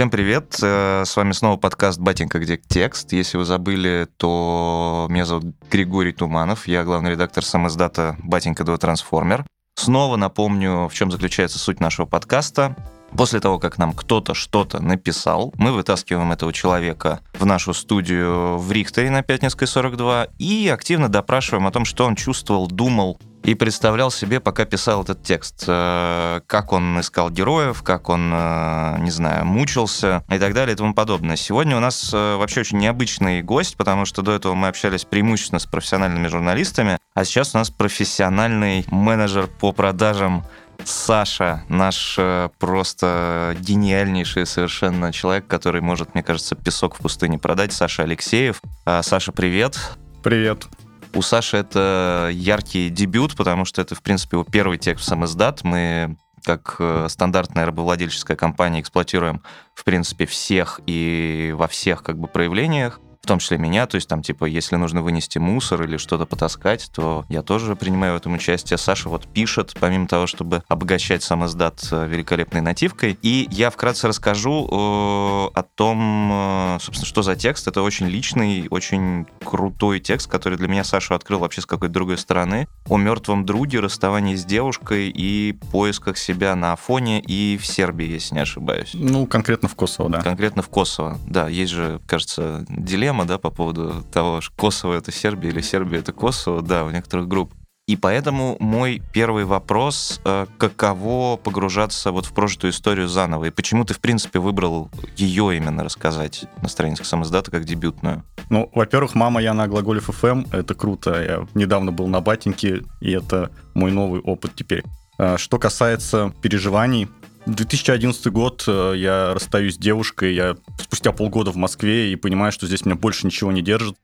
Всем привет, э, с вами снова подкаст «Батенька, где текст?». Если вы забыли, то меня зовут Григорий Туманов, я главный редактор самоиздата «Батенька 2 Трансформер». Снова напомню, в чем заключается суть нашего подкаста. После того, как нам кто-то что-то написал, мы вытаскиваем этого человека в нашу студию в Рихтере на Пятницкой 42 и активно допрашиваем о том, что он чувствовал, думал и представлял себе, пока писал этот текст, э, как он искал героев, как он, э, не знаю, мучился и так далее и тому подобное. Сегодня у нас э, вообще очень необычный гость, потому что до этого мы общались преимущественно с профессиональными журналистами, а сейчас у нас профессиональный менеджер по продажам Саша, наш просто гениальнейший совершенно человек, который может, мне кажется, песок в пустыне продать. Саша Алексеев. Саша, привет. Привет. У Саши это яркий дебют, потому что это, в принципе, его первый текст в самоиздат. Мы как э, стандартная рабовладельческая компания эксплуатируем, в принципе, всех и во всех как бы проявлениях в том числе меня, то есть там, типа, если нужно вынести мусор или что-то потаскать, то я тоже принимаю в этом участие. Саша вот пишет, помимо того, чтобы обогащать сам издат э, великолепной нативкой. И я вкратце расскажу э, о том, э, собственно, что за текст. Это очень личный, очень крутой текст, который для меня Саша открыл вообще с какой-то другой стороны. О мертвом друге, расставании с девушкой и поисках себя на Афоне и в Сербии, если не ошибаюсь. Ну, конкретно в Косово, да. Конкретно в Косово, да. Есть же, кажется, дилемма дилемма, да, по поводу того, что Косово это Сербия или Сербия это Косово, да, у некоторых групп. И поэтому мой первый вопрос, э, каково погружаться вот в прожитую историю заново? И почему ты, в принципе, выбрал ее именно рассказать на страницах самоздата как дебютную? Ну, во-первых, «Мама, я на глаголе ФМ» — это круто. Я недавно был на батеньке, и это мой новый опыт теперь. А, что касается переживаний, 2011 год, э, я расстаюсь с девушкой, я спустя полгода в Москве и понимаю, что здесь меня больше ничего не держит,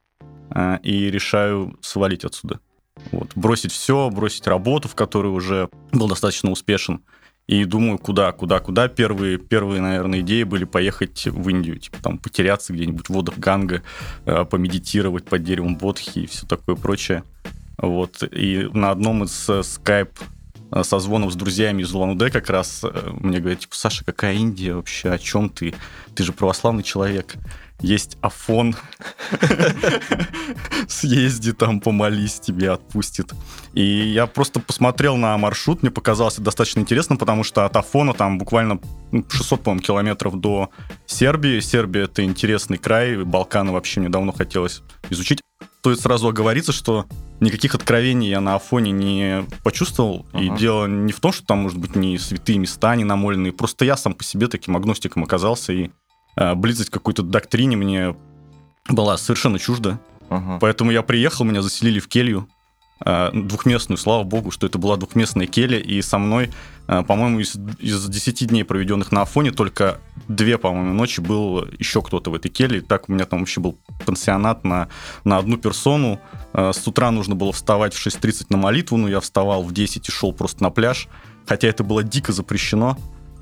э, и решаю свалить отсюда. Вот. Бросить все, бросить работу, в которой уже был достаточно успешен. И думаю, куда, куда, куда. Первые, первые, наверное, идеи были поехать в Индию, типа там потеряться где-нибудь в водах Ганга, э, помедитировать под деревом Бодхи и все такое прочее. Вот. И на одном из Э, созвонов с друзьями из Улан-Удэ как раз э, мне говорят, типа, Саша, какая Индия вообще, о чем ты? Ты же православный человек. Есть Афон. Съезди там, помолись, тебе отпустит. И я просто посмотрел на маршрут, мне показалось достаточно интересно, потому что от Афона там буквально 600, по-моему, километров до Сербии. Сербия — это интересный край, Балканы вообще мне давно хотелось изучить. Стоит сразу оговориться, что никаких откровений я на Афоне не почувствовал. Uh-huh. И дело не в том, что там, может быть, не святые места, не намоленные. Просто я сам по себе таким агностиком оказался, и э, близость к какой-то доктрине мне была совершенно чужда. Uh-huh. Поэтому я приехал, меня заселили в келью. Э, двухместную, слава богу, что это была двухместная келья, и со мной, э, по-моему, из, из 10 дней, проведенных на Афоне, только две, по-моему, ночи был еще кто-то в этой келье. Так у меня там вообще был пансионат на, на одну персону. Э, с утра нужно было вставать в 6.30 на молитву, но я вставал в 10 и шел просто на пляж, хотя это было дико запрещено.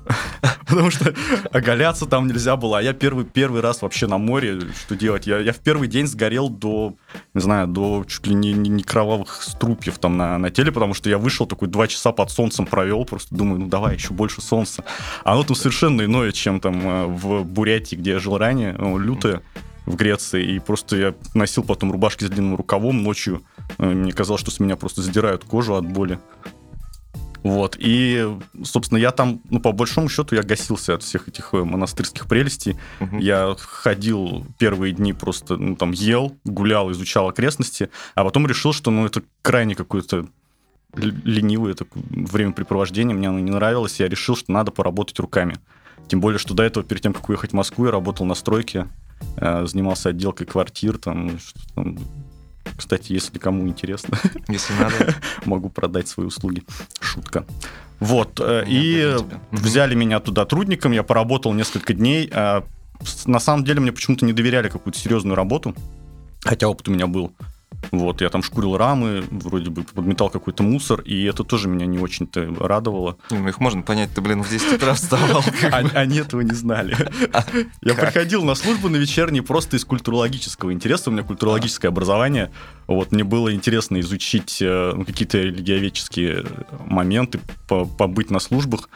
Потому что оголяться там нельзя было. А я первый, первый раз вообще на море, что делать? Я, я в первый день сгорел до, не знаю, до чуть ли не, не, не кровавых струпьев там на, на теле, потому что я вышел такой два часа под солнцем провел, просто думаю, ну давай, еще больше солнца. А оно там совершенно иное, чем там э, в Бурятии, где я жил ранее, ну, лютое в Греции, и просто я носил потом рубашки с длинным рукавом ночью. Э, мне казалось, что с меня просто задирают кожу от боли. Вот. И, собственно, я там, ну, по большому счету, я гасился от всех этих э, монастырских прелестей. Угу. Я ходил первые дни просто, ну, там, ел, гулял, изучал окрестности, а потом решил, что, ну, это крайне какое-то ленивое такое времяпрепровождение, мне оно не нравилось, я решил, что надо поработать руками. Тем более, что до этого, перед тем, как уехать в Москву, я работал на стройке, э, занимался отделкой квартир, там, там кстати, если кому интересно, если надо, могу продать свои услуги. Шутка. Вот, э, и взяли меня туда трудником, я поработал несколько дней. А на самом деле мне почему-то не доверяли какую-то серьезную работу, хотя опыт у меня был. Вот, я там шкурил рамы, вроде бы подметал какой-то мусор, и это тоже меня не очень-то радовало. Ну, их можно понять, ты, блин, в 10 утра вставал. Они этого не знали. А я приходил на службу на вечерней просто из культурологического интереса, у меня культурологическое образование, вот, мне было интересно изучить э, ну, какие-то религиоведческие моменты, побыть на службах.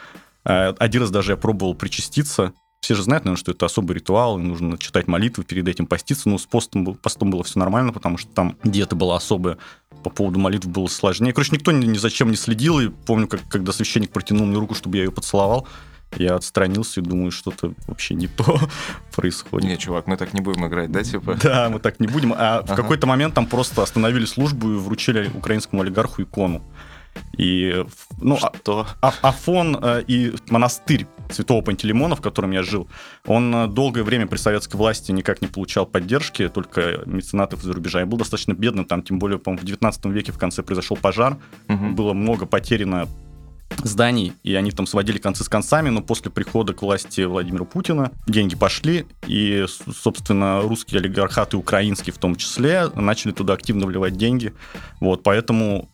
Э, один раз даже я пробовал причаститься, все же знают, наверное, что это особый ритуал, и нужно читать молитвы, перед этим поститься. Но с постом, постом было все нормально, потому что там диета была особая. По поводу молитв было сложнее. Короче, никто ни, ни зачем не следил. И помню, как, когда священник протянул мне руку, чтобы я ее поцеловал, я отстранился и думаю, что-то вообще не то происходит. Не, чувак, мы так не будем играть, да, типа? Да, мы так не будем. А ага. в какой-то момент там просто остановили службу и вручили украинскому олигарху икону. И, ну, а, Что? А, Афон э, и монастырь Святого Пантелеймона, в котором я жил, он э, долгое время при советской власти никак не получал поддержки, только меценатов из-за рубежа. И был достаточно бедным, там, тем более, по-моему, в 19 веке в конце произошел пожар, угу. было много потеряно зданий, и они там сводили концы с концами, но после прихода к власти Владимира Путина деньги пошли, и, собственно, русские олигархаты, украинские в том числе, начали туда активно вливать деньги. Вот, поэтому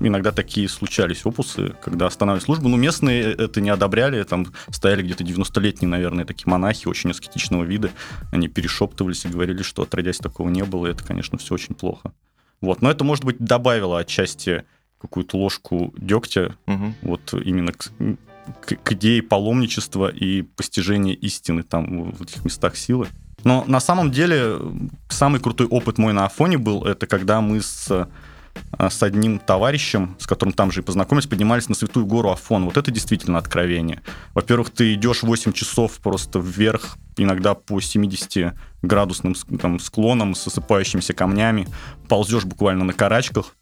иногда такие случались опусы, когда останавливали службу. Ну, местные это не одобряли, там стояли где-то 90-летние, наверное, такие монахи очень аскетичного вида. Они перешептывались и говорили, что отродясь такого не было, и это, конечно, все очень плохо. Вот, но это, может быть, добавило отчасти какую-то ложку дегтя угу. вот именно к, к, к идее паломничества и постижения истины там в этих местах силы. Но на самом деле самый крутой опыт мой на Афоне был, это когда мы с а, с одним товарищем, с которым там же и познакомились, поднимались на Святую гору Афон. Вот это действительно откровение. Во-первых, ты идешь 8 часов просто вверх, иногда по 70 градусным там, склонам с осыпающимися камнями, ползешь буквально на карачках,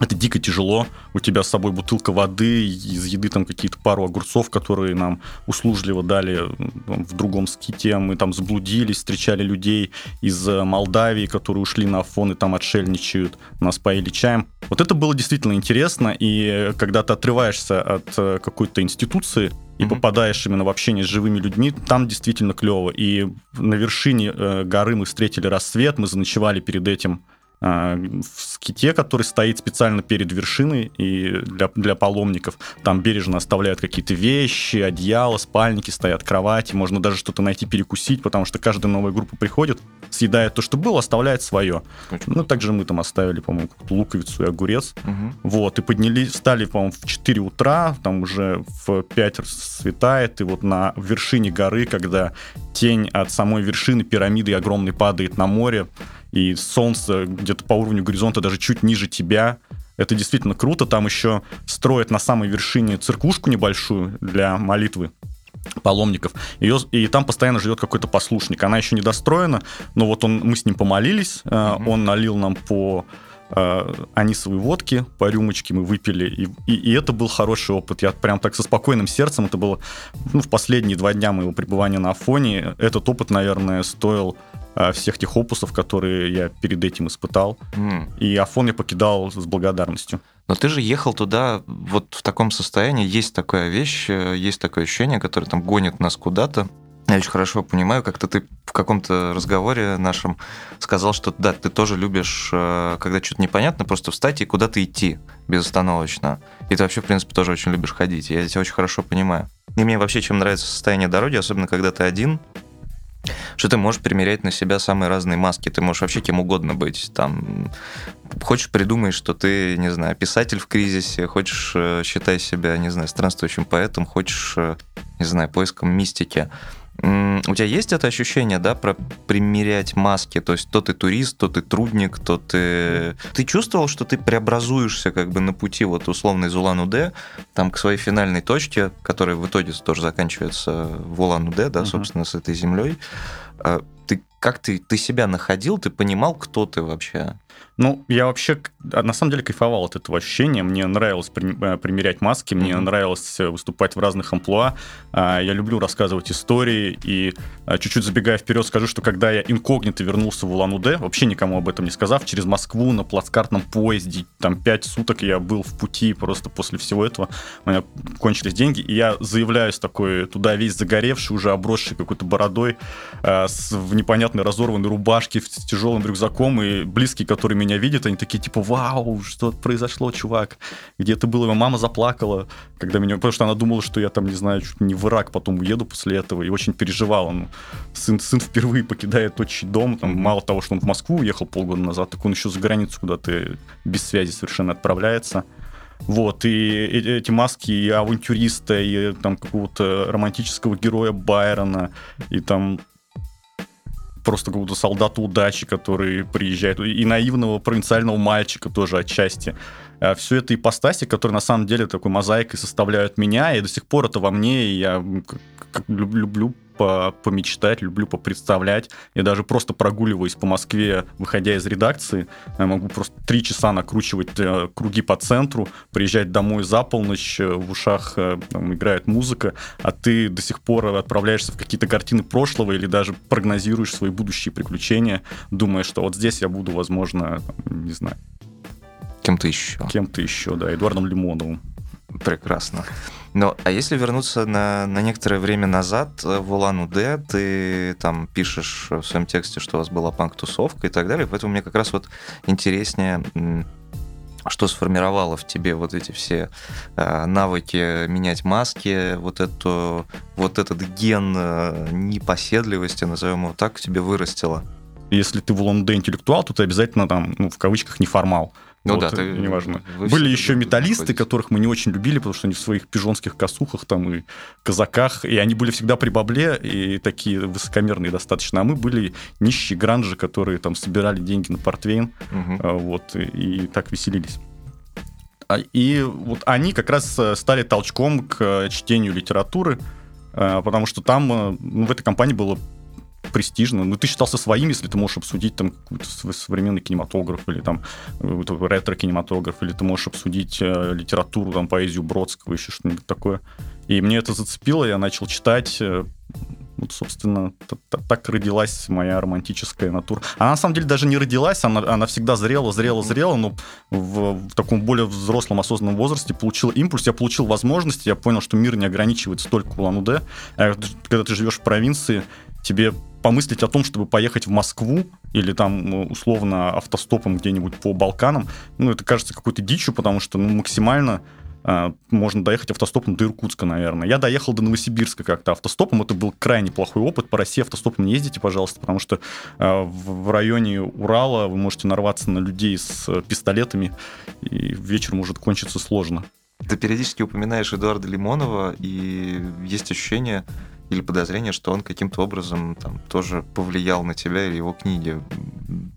это дико тяжело. У тебя с собой бутылка воды, из еды там какие-то пару огурцов, которые нам услужливо дали в другом ските. Мы там заблудились, встречали людей из э, Молдавии, которые ушли на Афон и там отшельничают, нас поили чаем. Вот это было действительно интересно, и когда ты отрываешься от э, какой-то институции, и mm-hmm. попадаешь именно в общение с живыми людьми, там действительно клево. И на вершине э, горы мы встретили рассвет, мы заночевали перед этим в ските, который стоит специально перед вершиной и для, для паломников. Там бережно оставляют какие-то вещи, одеяла, спальники стоят, кровати. Можно даже что-то найти перекусить, потому что каждая новая группа приходит, съедает то, что было, оставляет свое. Очень ну, также мы там оставили, по-моему, луковицу и огурец. Угу. Вот, и поднялись, встали, по-моему, в 4 утра, там уже в 5 светает, и вот на вершине горы, когда тень от самой вершины пирамиды огромной падает на море, и солнце где-то по уровню горизонта даже чуть ниже тебя. Это действительно круто. Там еще строят на самой вершине церквушку небольшую для молитвы паломников. Ее, и там постоянно живет какой-то послушник. Она еще не достроена, но вот он, мы с ним помолились, mm-hmm. он налил нам по э, анисовой водки, по рюмочке мы выпили, и, и, и это был хороший опыт. Я прям так со спокойным сердцем, это было ну, в последние два дня моего пребывания на Афоне, этот опыт, наверное, стоил всех тех опусов, которые я перед этим испытал. Mm. И Афон я покидал с благодарностью. Но ты же ехал туда вот в таком состоянии. Есть такая вещь, э, есть такое ощущение, которое там гонит нас куда-то. Я очень хорошо понимаю, как-то ты в каком-то разговоре нашем сказал, что да, ты тоже любишь, э, когда что-то непонятно, просто встать и куда-то идти безостановочно. И ты вообще, в принципе, тоже очень любишь ходить. Я тебя очень хорошо понимаю. И мне вообще чем нравится состояние дороги, особенно когда ты один, что ты можешь примерять на себя самые разные маски. Ты можешь вообще кем угодно быть. Там, хочешь придумать, что ты, не знаю, писатель в кризисе, хочешь э, считай себя, не знаю, странствующим поэтом, хочешь, э, не знаю, поиском мистики. У тебя есть это ощущение, да, про примерять маски? То есть то ты турист, то ты трудник, то ты... Ты чувствовал, что ты преобразуешься как бы на пути вот условно из Улан-Удэ там к своей финальной точке, которая в итоге тоже заканчивается в Улан-Удэ, да, uh-huh. собственно, с этой землей. А ты как ты, ты себя находил, ты понимал, кто ты вообще? Ну, я вообще, а, на самом деле, кайфовал от этого ощущения. Мне нравилось э, примерять маски, мне mm-hmm. нравилось э, выступать в разных амплуа. А, я люблю рассказывать истории. И а, чуть-чуть забегая вперед, скажу, что когда я инкогнито вернулся в Улан-Удэ, вообще никому об этом не сказав, через Москву на плацкартном поезде, там пять суток я был в пути просто после всего этого. У меня кончились деньги, и я заявляюсь такой туда весь загоревший, уже обросший какой-то бородой, с, в непонятной разорванной рубашке, с тяжелым рюкзаком, и близкие, которые меня меня видят, они такие, типа, вау, что произошло, чувак? Где ты был? Его мама заплакала, когда меня... Потому что она думала, что я там, не знаю, чуть не в Ирак потом уеду после этого, и очень переживала. Ну, сын, сын впервые покидает отчий дом, там, мало того, что он в Москву уехал полгода назад, так он еще за границу куда-то без связи совершенно отправляется. Вот, и эти маски и авантюриста, и там какого-то романтического героя Байрона, и там просто какого-то солдата удачи, который приезжает, и наивного провинциального мальчика тоже отчасти. А Все это ипостаси, которые на самом деле такой мозаикой составляют меня, и до сих пор это во мне, и я люблю по помечтать, люблю попредставлять. Я даже просто прогуливаюсь по Москве, выходя из редакции, я могу просто три часа накручивать э, круги по центру, приезжать домой за полночь, э, в ушах э, там, играет музыка, а ты до сих пор отправляешься в какие-то картины прошлого или даже прогнозируешь свои будущие приключения, думая, что вот здесь я буду, возможно, там, не знаю, Кем-то еще. Кем-то еще, да, Эдуардом Лимоновым. Прекрасно. Но, а если вернуться на, на некоторое время назад э, в Улан-Удэ, ты там пишешь в своем тексте, что у вас была панк-тусовка и так далее, поэтому мне как раз вот интереснее, что сформировало в тебе вот эти все э, навыки менять маски, вот, эту, вот этот ген э, непоседливости, назовем его так, в тебе вырастило? Если ты в Улан-Удэ интеллектуал, то ты обязательно там, ну, в кавычках, неформал. Ну вот, да, ты, неважно. Были еще металлисты, находитесь. которых мы не очень любили, потому что они в своих пижонских косухах там и казаках, и они были всегда при бабле, и такие высокомерные достаточно. А мы были нищие гранжи, которые там собирали деньги на портвейн, угу. вот, и, и так веселились. А, и вот они как раз э, стали толчком к э, чтению литературы, э, потому что там ну, в этой компании было престижно. Ну, ты считался своим, если ты можешь обсудить там какой-то современный кинематограф или там ретро-кинематограф, или ты можешь обсудить э, литературу, там, поэзию Бродского, еще что-нибудь такое. И мне это зацепило, я начал читать. Э, вот, собственно, так родилась моя романтическая натура. Она, на самом деле, даже не родилась, она, она всегда зрела, зрела, зрела, но в, в таком более взрослом, осознанном возрасте получила импульс, я получил возможность, я понял, что мир не ограничивается только Улан-Удэ. А когда ты живешь в провинции, тебе помыслить о том, чтобы поехать в Москву или там ну, условно автостопом где-нибудь по Балканам, ну, это кажется какой-то дичью, потому что ну, максимально э, можно доехать автостопом до Иркутска, наверное. Я доехал до Новосибирска как-то автостопом, это был крайне плохой опыт. По России автостопом не ездите, пожалуйста, потому что э, в районе Урала вы можете нарваться на людей с пистолетами, и вечер может кончиться сложно. Ты периодически упоминаешь Эдуарда Лимонова, и есть ощущение, или подозрение, что он каким-то образом там тоже повлиял на тебя или его книги.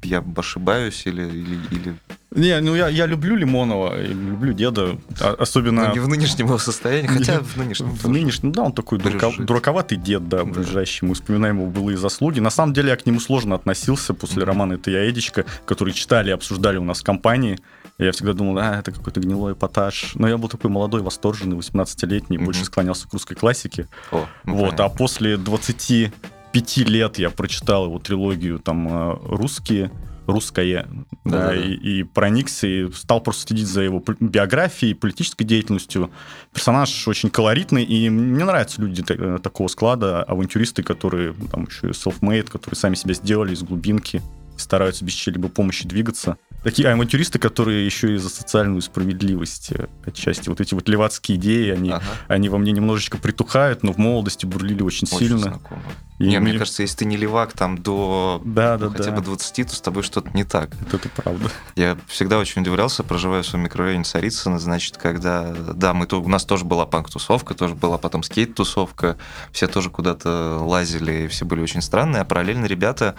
Я ошибаюсь или... или, или... Не, ну я, я люблю Лимонова, люблю деда, а, особенно... Ну, не в нынешнем его состоянии, хотя в нынешнем В нынешнем, да, он такой дураков, дураковатый дед, да, ближайший. Мы вспоминаем его былые заслуги. На самом деле я к нему сложно относился после романа «Это я, Эдичка», который читали и обсуждали у нас в компании. Я всегда думал, а, это какой-то гнилой эпатаж. Но я был такой молодой, восторженный, 18-летний, mm-hmm. больше склонялся к русской классике. Oh, ну, вот, понятно. а после 25 лет я прочитал его трилогию там э, «Русские», русское, да, да, и, и проникся, и стал просто следить за его биографией, политической деятельностью. Персонаж очень колоритный, и мне нравятся люди э, такого склада, авантюристы, которые там еще self-made, которые сами себя сделали из глубинки, стараются без чьей-либо помощи двигаться такие авантюристы, которые еще и за социальную справедливость э, отчасти. Вот эти вот левацкие идеи, они, ага. они во мне немножечко притухают, но в молодости бурлили очень, очень сильно. Знакомо. И не, мне... кажется, если ты не левак там до да, да, хотя да. бы 20, то с тобой что-то не так. Это, это правда. Я всегда очень удивлялся, проживая в своем микрорайоне Царицына, значит, когда, да, мы то, у нас тоже была панк-тусовка, тоже была потом скейт-тусовка, все тоже куда-то лазили, все были очень странные, а параллельно ребята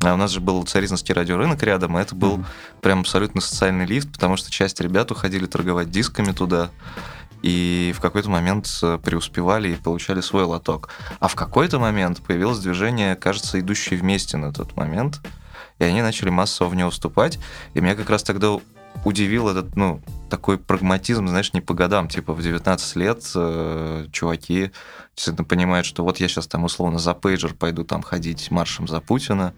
а у нас же был Царицынский радиорынок рядом, и это был mm-hmm. прям абсолютно социальный лифт, потому что часть ребят уходили торговать дисками туда и в какой-то момент э, преуспевали и получали свой лоток. А в какой-то момент появилось движение, кажется, идущее вместе на тот момент, и они начали массово в него вступать, и меня как раз тогда удивил этот, ну, такой прагматизм, знаешь, не по годам, типа в 19 лет э, чуваки действительно понимают, что вот я сейчас там условно за пейджер пойду там ходить маршем за Путина,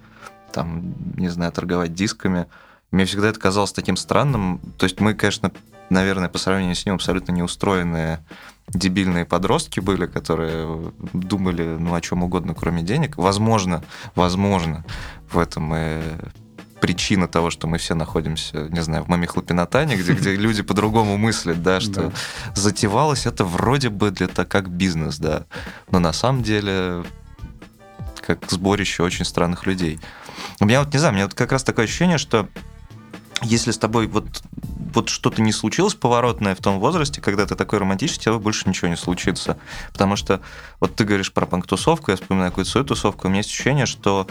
там, не знаю, торговать дисками. Мне всегда это казалось таким странным. То есть мы, конечно, наверное, по сравнению с ним абсолютно неустроенные дебильные подростки были, которые думали, ну, о чем угодно, кроме денег. Возможно, возможно, в этом и причина того, что мы все находимся, не знаю, в Мамихлопинатане, где, где люди по-другому мыслят, да, что да. затевалось это вроде бы для так как бизнес, да, но на самом деле как сборище очень странных людей. У меня вот, не знаю, у меня вот как раз такое ощущение, что если с тобой вот вот что-то не случилось поворотное в том возрасте, когда ты такой романтичный, тебе больше ничего не случится. Потому что вот ты говоришь про панк-тусовку, я вспоминаю какую-то свою тусовку, у меня есть ощущение, что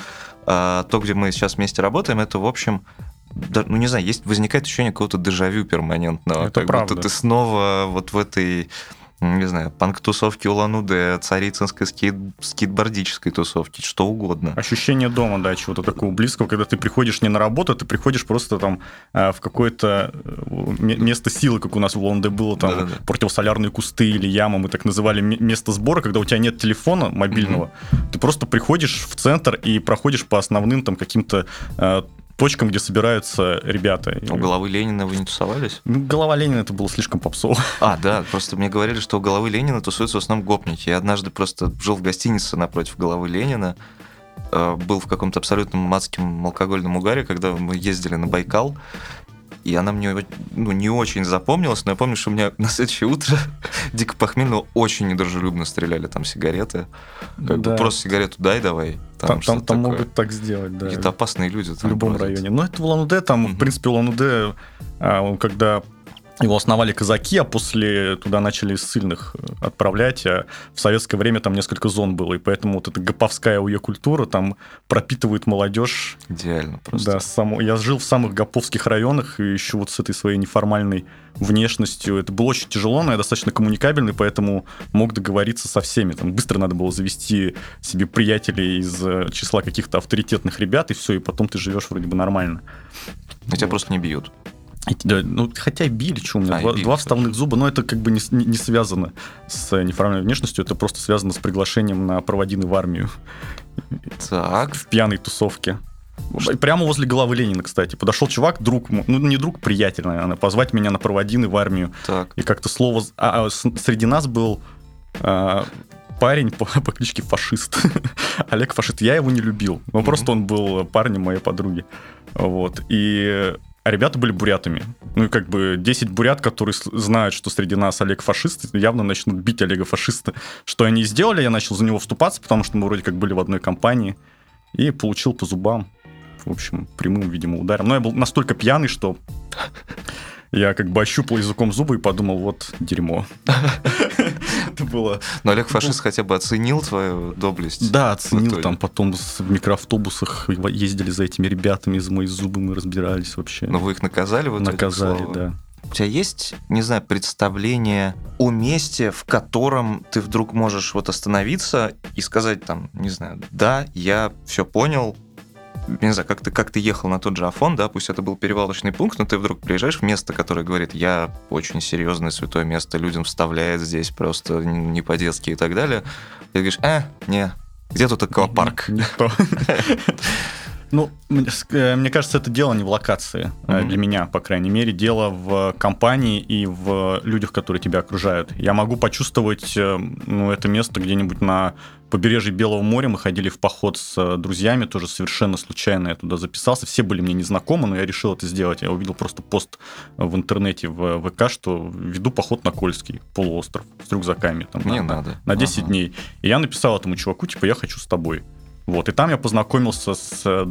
э, то, где мы сейчас вместе работаем, это, в общем, да, ну не знаю, есть возникает ощущение какого-то дежавю перманентного. Это как правда. будто ты снова вот в этой не знаю, панк-тусовки Улан-Удэ, царицынской скейт, скейтбордической тусовки, что угодно. Ощущение дома, да, чего-то такого близкого, когда ты приходишь не на работу, ты приходишь просто там э, в какое-то э, место силы, как у нас в Улан-Удэ было, там Да-да-да. противосолярные кусты или яма, мы так называли место сбора, когда у тебя нет телефона мобильного, mm-hmm. ты просто приходишь в центр и проходишь по основным там каким-то э, точкам, где собираются ребята. У головы Ленина вы не тусовались? Ну, голова Ленина это было слишком попсово. А, да, просто мне говорили, что у головы Ленина тусуются в основном гопники. Я однажды просто жил в гостинице напротив головы Ленина, э, был в каком-то абсолютно мацким алкогольном угаре, когда мы ездили на Байкал, и она мне ну, не очень запомнилась, но я помню, что у меня на следующее утро дико похмельно очень недружелюбно стреляли там сигареты. Как да. бы просто сигарету дай давай. Там, там, там могут так сделать, да. Это опасные люди. в любом бродят. районе. Но это в Улан-Удэ, там, mm-hmm. в принципе, Улан-Удэ, а, когда его основали казаки, а после туда начали ссыльных э, отправлять. А в советское время там несколько зон было, и поэтому вот эта гоповская уе культура там пропитывает молодежь. Идеально просто. Да, само... я жил в самых гоповских районах, и еще вот с этой своей неформальной внешностью. Это было очень тяжело, но я достаточно коммуникабельный, поэтому мог договориться со всеми. Там быстро надо было завести себе приятелей из э, числа каких-то авторитетных ребят, и все, и потом ты живешь вроде бы нормально. Но вот. тебя просто не бьют. Ну, хотя били, что у меня, а, два, били, два вставных зуба, но это как бы не, не, не связано с неформальной внешностью, это просто связано с приглашением на проводины в армию. Так. В пьяной тусовке. Что? Прямо возле головы Ленина, кстати. Подошел чувак, друг, ну не друг, приятель, наверное, позвать меня на проводины в армию. Так. И как-то слово... А, а, среди нас был а, парень по, по кличке Фашист. Олег Фашист. Я его не любил. Но mm-hmm. просто он был парнем моей подруги. Вот. И а ребята были бурятами. Ну и как бы 10 бурят, которые знают, что среди нас Олег фашист, явно начнут бить Олега фашиста. Что они сделали, я начал за него вступаться, потому что мы вроде как были в одной компании. И получил по зубам. В общем, прямым, видимо, ударом. Но я был настолько пьяный, что я как бы ощупал языком зубы и подумал, вот дерьмо. Это было... Но Олег Фашист хотя бы оценил твою доблесть. Да, оценил. Там потом в микроавтобусах ездили за этими ребятами, за мои зубы мы разбирались вообще. Но вы их наказали вот Наказали, да. У тебя есть, не знаю, представление о месте, в котором ты вдруг можешь вот остановиться и сказать там, не знаю, да, я все понял, не знаю, как ты, как ты ехал на тот же Афон, да, пусть это был перевалочный пункт, но ты вдруг приезжаешь в место, которое говорит, я очень серьезное святое место, людям вставляет здесь просто не по-детски и так далее. Ты говоришь, э, не, где тут аквапарк? Не, не Ну, э, мне кажется, это дело не в локации, mm-hmm. для меня, по крайней мере, дело в компании и в людях, которые тебя окружают. Я могу почувствовать э, ну, это место где-нибудь на побережье Белого моря. Мы ходили в поход с друзьями, тоже совершенно случайно я туда записался. Все были мне незнакомы, но я решил это сделать. Я увидел просто пост в интернете, в ВК, что веду поход на Кольский полуостров с рюкзаками. Там, мне на, надо. На 10 ага. дней. И я написал этому чуваку, типа, я хочу с тобой. Вот, и там я познакомился с э,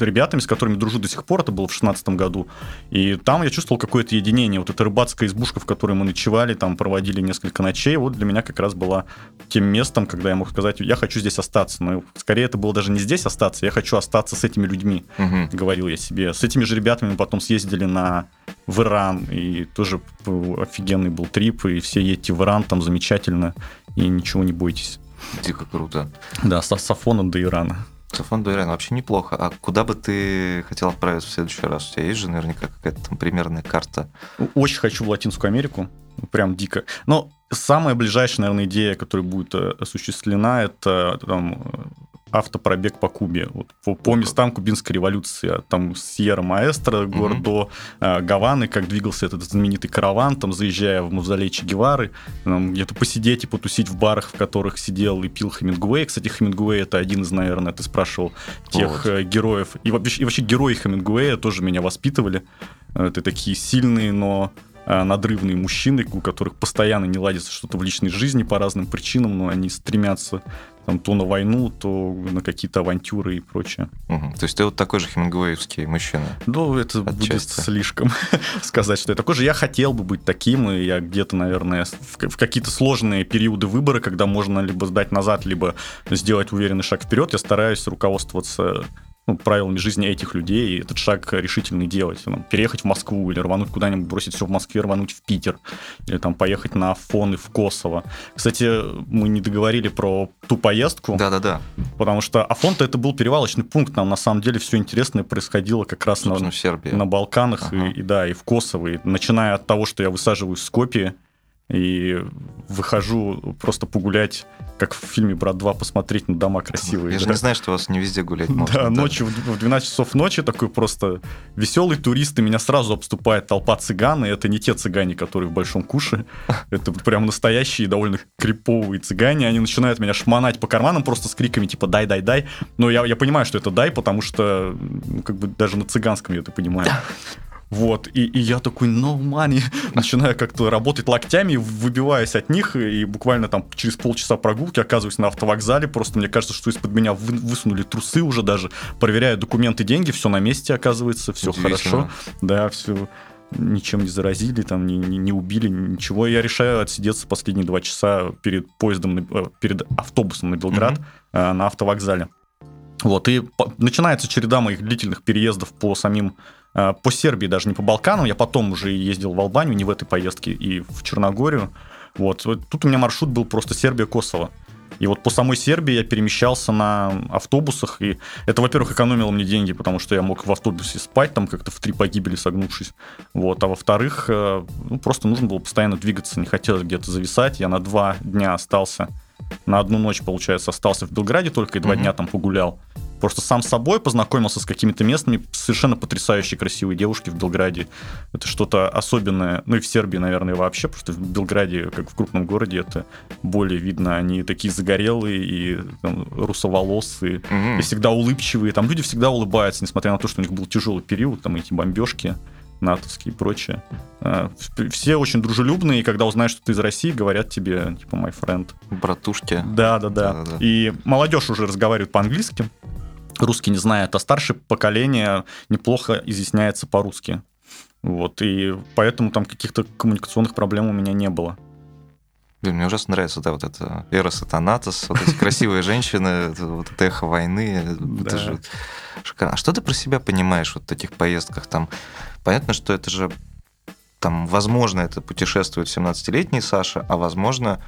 ребятами, с которыми дружу до сих пор, это было в 16 году, и там я чувствовал какое-то единение. Вот эта рыбацкая избушка, в которой мы ночевали, там проводили несколько ночей, вот для меня как раз была тем местом, когда я мог сказать, я хочу здесь остаться. Но скорее это было даже не здесь остаться, я хочу остаться с этими людьми, угу. говорил я себе. С этими же ребятами мы потом съездили на в Иран, и тоже офигенный был трип, и все едете в Иран, там замечательно, и ничего не бойтесь. Дико круто. Да, с Сафоном до Ирана. Сафон до Ирана вообще неплохо. А куда бы ты хотел отправиться в следующий раз? У тебя есть же наверняка какая-то там примерная карта? Очень хочу в Латинскую Америку. Прям дико. Но самая ближайшая, наверное, идея, которая будет э, осуществлена, это там, автопробег по Кубе. Вот, по, по местам кубинской революции. А там Сьерра Маэстро, город до э, Гаваны, как двигался этот знаменитый караван, там заезжая в мавзолей Че Гевары, где-то посидеть и потусить в барах, в которых сидел и пил Хемингуэй. Кстати, Хемингуэй это один из, наверное, ты спрашивал, тех вот. Э, героев. И вообще, и вообще герои Хемингуэя тоже меня воспитывали. Это такие сильные, но надрывные мужчины, у которых постоянно не ладится что-то в личной жизни по разным причинам, но они стремятся там, то на войну, то на какие-то авантюры и прочее. Угу. То есть ты вот такой же хемингуэевский мужчина? Ну, это Отчасти. будет слишком сказать, что я такой же. Я хотел бы быть таким, и я где-то, наверное, в, в какие-то сложные периоды выбора, когда можно либо сдать назад, либо сделать уверенный шаг вперед, я стараюсь руководствоваться ну, правилами жизни этих людей и этот шаг решительный делать. Там, переехать в Москву или рвануть куда-нибудь, бросить все в Москве, рвануть в Питер. Или там поехать на Афон и в Косово. Кстати, мы не договорили про ту поездку. Да-да-да. Потому что Афон-то это был перевалочный пункт. Нам на самом деле все интересное происходило как раз на, в Сербии. на Балканах ага. и, и, да, и в Косово. И начиная от того, что я высаживаюсь в Скопье, и выхожу просто погулять, как в фильме «Брат 2», посмотреть на дома красивые. Я же не знаю, что у вас не везде гулять можно. Да, ночью в 12 часов ночи такой просто веселый турист, и меня сразу обступает толпа цыган, и это не те цыгане, которые в Большом Куше, это прям настоящие, довольно криповые цыгане, они начинают меня шмонать по карманам просто с криками типа «дай, дай, дай», но я, я понимаю, что это «дай», потому что ну, как бы даже на цыганском я это понимаю. Вот, и, и я такой, no money, начинаю как-то работать локтями, выбиваясь от них, и буквально там через полчаса прогулки оказываюсь на автовокзале, просто мне кажется, что из-под меня вы, высунули трусы уже даже, проверяю документы, деньги, все на месте оказывается, все хорошо, да, все ничем не заразили, там не, не, не убили, ничего. Я решаю отсидеться последние два часа перед поездом, э, перед автобусом на Белград mm-hmm. на автовокзале. Вот, и начинается череда моих длительных переездов по самим по Сербии, даже не по Балканам. Я потом уже ездил в Албанию, не в этой поездке, и в Черногорию. Вот. Тут у меня маршрут был просто Сербия-Косово. И вот по самой Сербии я перемещался на автобусах, и это, во-первых, экономило мне деньги, потому что я мог в автобусе спать, там как-то в три погибели согнувшись. Вот. А во-вторых, э, ну, просто нужно было постоянно двигаться, не хотелось где-то зависать. Я на два дня остался, на одну ночь, получается, остался в Белграде только, и два mm-hmm. дня там погулял. Просто сам с собой познакомился с какими-то местными совершенно потрясающие красивые девушки в Белграде. Это что-то особенное. Ну и в Сербии, наверное, вообще. Просто в Белграде, как в крупном городе, это более видно. Они такие загорелые и там, русоволосые, mm-hmm. и всегда улыбчивые. Там люди всегда улыбаются, несмотря на то, что у них был тяжелый период, там эти бомбежки натовские и прочее. А, все очень дружелюбные, и когда узнают, что ты из России, говорят тебе, типа, my friend. Братушки. Да, да, да. И молодежь уже разговаривает по-английски русский не знает, а старшее поколение неплохо изъясняется по-русски. Вот, и поэтому там каких-то коммуникационных проблем у меня не было. Блин, мне ужасно нравится, да, вот это Эрос и Танатос, вот эти красивые женщины, вот это эхо войны, это же шикарно. А что ты про себя понимаешь вот в этих поездках? Там понятно, что это же там, возможно, это путешествует 17-летний Саша, а возможно,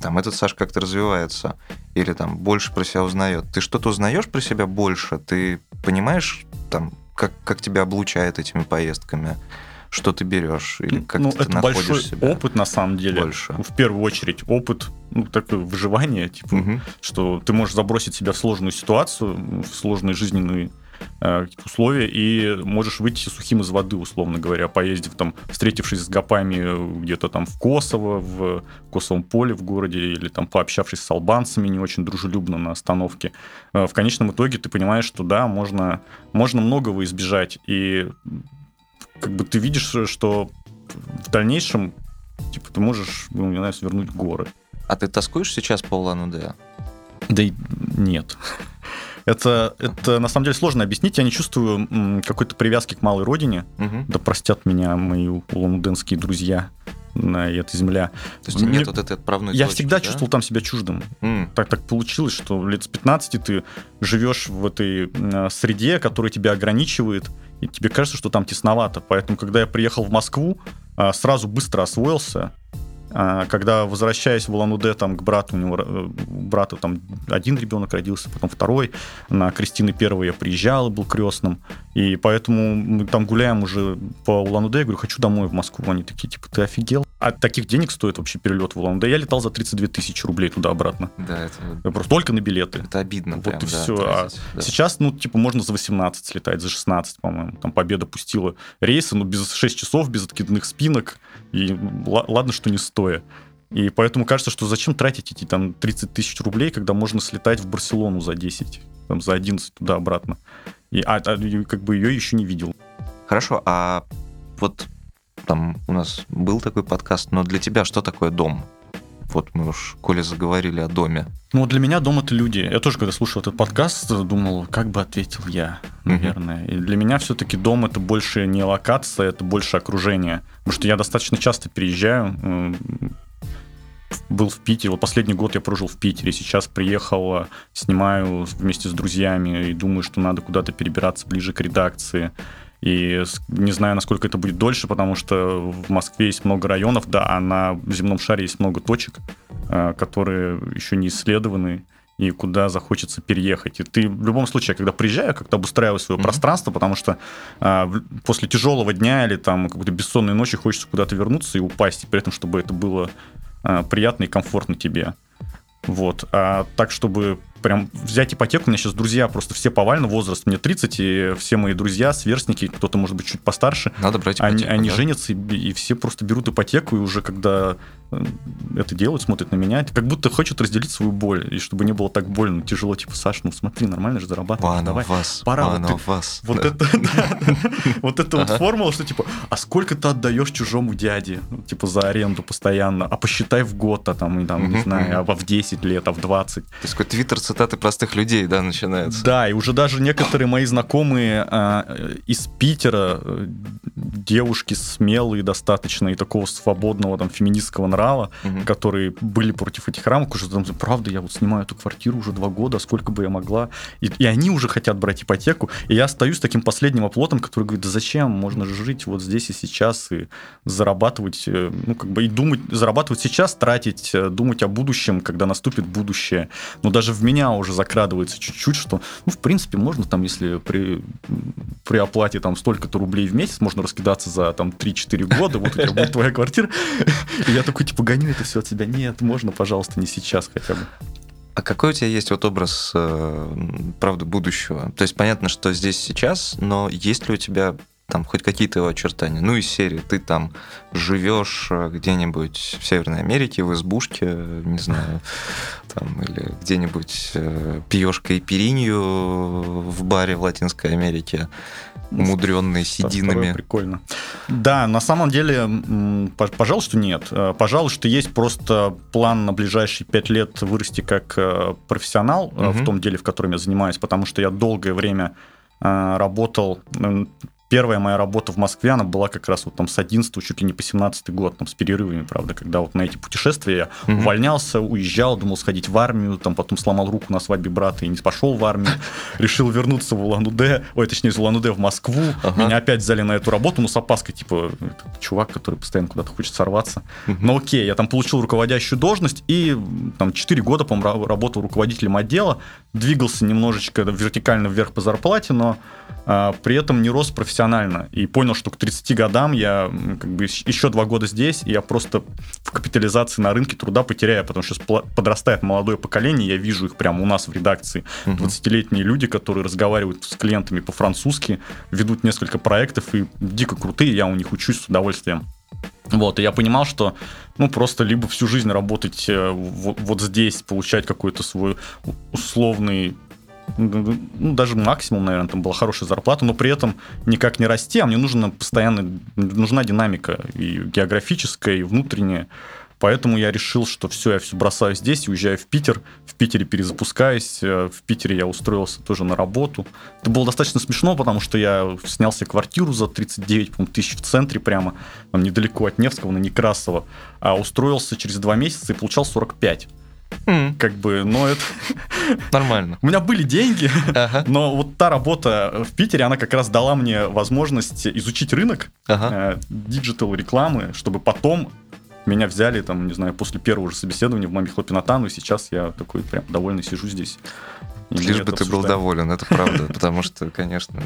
там этот Саш как-то развивается или там больше про себя узнает. Ты что-то узнаешь про себя больше? Ты понимаешь, там, как, как тебя облучает этими поездками? Что ты берешь? Или как ну, ты это большой себя опыт, на самом деле. Больше. В первую очередь, опыт, ну, такое выживание, типа, угу. что ты можешь забросить себя в сложную ситуацию, в сложные жизненные Э, условия, и можешь выйти сухим из воды, условно говоря, поездив там, встретившись с гопами где-то там в Косово, в Косовом поле в городе, или там пообщавшись с албанцами не очень дружелюбно на остановке. Э, в конечном итоге ты понимаешь, что да, можно, можно многого избежать, и как бы ты видишь, что в дальнейшем типа ты можешь, ну, не знаю, свернуть горы. А ты тоскуешь сейчас по Улан-Удэ? Да и нет. Это, это на самом деле сложно объяснить. Я не чувствую какой-то привязки к малой родине. Угу. Да простят меня мои улан-удэнские друзья на этой земля. То есть Мне, нет вот этой отправной Я точки, всегда да? чувствовал там себя чуждым. Mm. Так так получилось, что лет с 15 ты живешь в этой среде, которая тебя ограничивает, и тебе кажется, что там тесновато. Поэтому, когда я приехал в Москву, а, сразу быстро освоился, а, когда возвращаясь в Улан-Удэ там к брату, у него э, брата там один ребенок родился, потом второй, на Кристины первой я приезжал, был крестным, и поэтому мы там гуляем уже по Улан-Удэ, я говорю, хочу домой в Москву, они такие, типа, ты офигел? А таких денег стоит вообще перелет в Улан-Удэ? Я летал за 32 тысячи рублей туда-обратно. Да, это... Просто только на билеты. Это обидно Вот прям, и да, все. тратить, а да. сейчас, ну, типа, можно за 18 слетать, за 16, по-моему. Там Победа пустила рейсы, но без 6 часов, без откидных спинок, и ладно, что не стоя. И поэтому кажется, что зачем тратить эти там 30 тысяч рублей, когда можно слетать в Барселону за 10, там, за 11 туда-обратно. И, а, а как бы ее еще не видел. Хорошо, а вот там у нас был такой подкаст, но для тебя что такое дом? Вот мы уж, коли заговорили о доме. Ну, для меня дом это люди. Я тоже, когда слушал этот подкаст, думал, как бы ответил я, наверное. Mm-hmm. И для меня все-таки дом это больше не локация, это больше окружение. Потому что я достаточно часто переезжаю. Был в Питере. Вот последний год я прожил в Питере. Сейчас приехал, снимаю вместе с друзьями и думаю, что надо куда-то перебираться ближе к редакции. И не знаю, насколько это будет дольше, потому что в Москве есть много районов, да, а на земном шаре есть много точек, э, которые еще не исследованы и куда захочется переехать. И ты в любом случае, когда приезжаю, как-то обустраиваю свое mm-hmm. пространство, потому что а, после тяжелого дня или там какой-то бессонной ночи хочется куда-то вернуться и упасть, и при этом, чтобы это было а, приятно и комфортно тебе. Вот. А так, чтобы прям взять ипотеку. У меня сейчас друзья просто все повально, возраст мне 30, и все мои друзья, сверстники, кто-то, может быть, чуть постарше. Надо брать ипотеку, Они, они да? женятся, и, и все просто берут ипотеку, и уже когда это делают, смотрят на меня, как будто хочет разделить свою боль, и чтобы не было так больно, тяжело, типа, Саш, ну смотри, нормально же зарабатываешь, давай. вас, пора вот, ты, вас. вот это, вот это вот формула, что типа, а сколько ты отдаешь чужому дяде, типа за аренду постоянно, а посчитай в год, а там, там не знаю, а в 10 лет, а в 20. То есть какой твиттер цитаты простых людей да, начинается. Да, и уже даже некоторые мои знакомые э, из Питера, э, девушки смелые достаточно и такого свободного там феминистского нрава, угу. которые были против этих рамок, уже там, правда, я вот снимаю эту квартиру уже два года, сколько бы я могла. И, и они уже хотят брать ипотеку, и я остаюсь таким последним оплотом, который говорит, да зачем, можно же жить вот здесь и сейчас, и зарабатывать, э, ну, как бы, и думать, зарабатывать сейчас, тратить, э, думать о будущем, когда наступит будущее. Но даже в меня уже закрадывается чуть-чуть, что, ну, в принципе, можно там, если при, при оплате там столько-то рублей в месяц, можно раскидаться за там 3-4 года, вот у тебя будет твоя квартира. И я такой, типа, гоню это все от себя. Нет, можно, пожалуйста, не сейчас хотя бы. А какой у тебя есть вот образ, э, правда, будущего? То есть понятно, что здесь сейчас, но есть ли у тебя там хоть какие-то его очертания. Ну, из серии ты там живешь э, где-нибудь в Северной Америке, в избушке, не знаю, там, или где-нибудь э, пьешь кайперинью в баре в Латинской Америке, умудренный сединами. Прикольно. Да, на самом деле, пожалуй, что нет. Э, пожалуй, что есть просто план на ближайшие пять лет вырасти как э, профессионал угу. в том деле, в котором я занимаюсь, потому что я долгое время работал первая моя работа в Москве, она была как раз вот там с 11 чуть ли не по 17 год, там с перерывами, правда, когда вот на эти путешествия я mm-hmm. увольнялся, уезжал, думал сходить в армию, там потом сломал руку на свадьбе брата и не пошел в армию, решил вернуться в Улан-Удэ, ой, точнее, из Улан-Удэ в Москву, меня опять взяли на эту работу, ну, с опаской, типа, чувак, который постоянно куда-то хочет сорваться. Но окей, я там получил руководящую должность и там 4 года, по-моему, работал руководителем отдела, двигался немножечко вертикально вверх по зарплате, но а, при этом не рос профессионально. И понял, что к 30 годам я как бы еще два года здесь, и я просто в капитализации на рынке труда потеряю, потому что сейчас подрастает молодое поколение, я вижу их прямо у нас в редакции. 20-летние люди, которые разговаривают с клиентами по-французски, ведут несколько проектов и дико крутые, я у них учусь с удовольствием. Вот, и я понимал, что, ну, просто либо всю жизнь работать э, вот, вот здесь, получать какой-то свой условный ну, даже максимум, наверное, там была хорошая зарплата, но при этом никак не расти, а мне нужна постоянно, нужна динамика и географическая, и внутренняя. Поэтому я решил, что все, я все бросаю здесь уезжаю в Питер. В Питере перезапускаюсь. Э, в Питере я устроился тоже на работу. Это было достаточно смешно, потому что я снял себе квартиру за 39 тысяч в центре прямо, там недалеко от Невского, на Некрасова. А устроился через два месяца и получал 45. Mm. Как бы, но это... Нормально. У меня были деньги, ага. но вот та работа в Питере, она как раз дала мне возможность изучить рынок ага. digital э, рекламы, чтобы потом меня взяли, там, не знаю, после первого же собеседования в маме Хлопинатану, и сейчас я такой прям довольный сижу здесь. Лишь бы ты был доволен, это правда, потому что, конечно,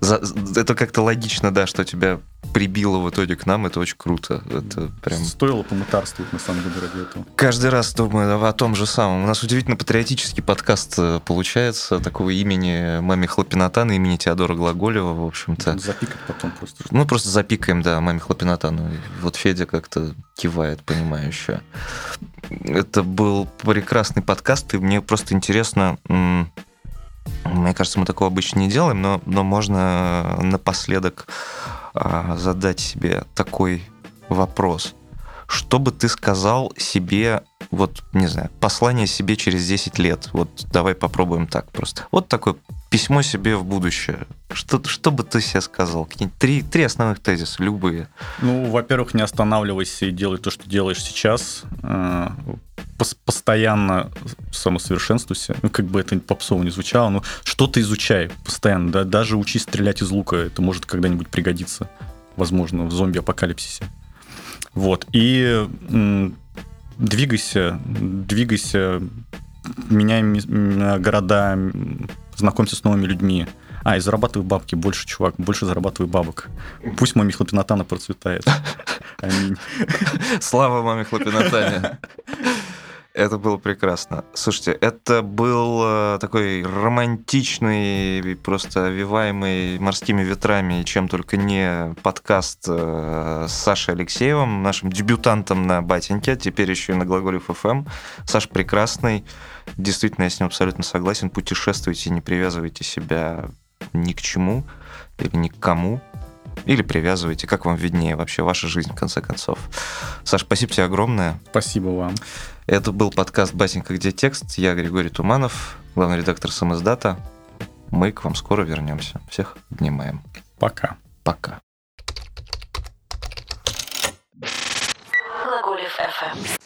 это как-то логично, да, что тебя прибило в итоге к нам, это очень круто. Это прям... Стоило помытарствовать, на самом деле, ради этого. Каждый раз думаю о том же самом. У нас удивительно патриотический подкаст э, получается, такого имени маме Хлопинатана, имени Теодора Глаголева, в общем-то. Запикать потом просто. Ну, просто запикаем, да, маме Хлопинатану. Вот Федя как-то кивает, понимающе. Это был прекрасный подкаст, и мне просто интересно, мне кажется, мы такого обычно не делаем, но, но можно напоследок а, задать себе такой вопрос. Что бы ты сказал себе, вот, не знаю, послание себе через 10 лет? Вот давай попробуем так просто. Вот такое письмо себе в будущее. Что, что бы ты себе сказал? Три, три основных тезиса, любые. Ну, во-первых, не останавливайся и делай то, что делаешь сейчас. Э, постоянно самосовершенствуйся. Ну, как бы это попсово не звучало, но что-то изучай постоянно. Да? Даже учись стрелять из лука. Это может когда-нибудь пригодиться. Возможно, в зомби-апокалипсисе. Вот. И двигайся, двигайся, меняй города, знакомься с новыми людьми. А, и зарабатывай бабки больше, чувак, больше зарабатывай бабок. Пусть мой Хлопинатана процветает. Аминь. Слава маме Хлопинатане. Это было прекрасно. Слушайте, это был э, такой романтичный, просто овиваемый морскими ветрами, чем только не подкаст э, с Сашей Алексеевым, нашим дебютантом на Батеньке, теперь еще и на Глаголев ФМ. Саш прекрасный. Действительно, я с ним абсолютно согласен. Путешествуйте, не привязывайте себя ни к чему или ни к кому. Или привязывайте, как вам виднее вообще ваша жизнь, в конце концов. Саш, спасибо тебе огромное. Спасибо вам. Это был подкаст «Басенька, где текст». Я Григорий Туманов, главный редактор «Самоздата». Мы к вам скоро вернемся. Всех обнимаем. Пока. Пока. Глаголев FM.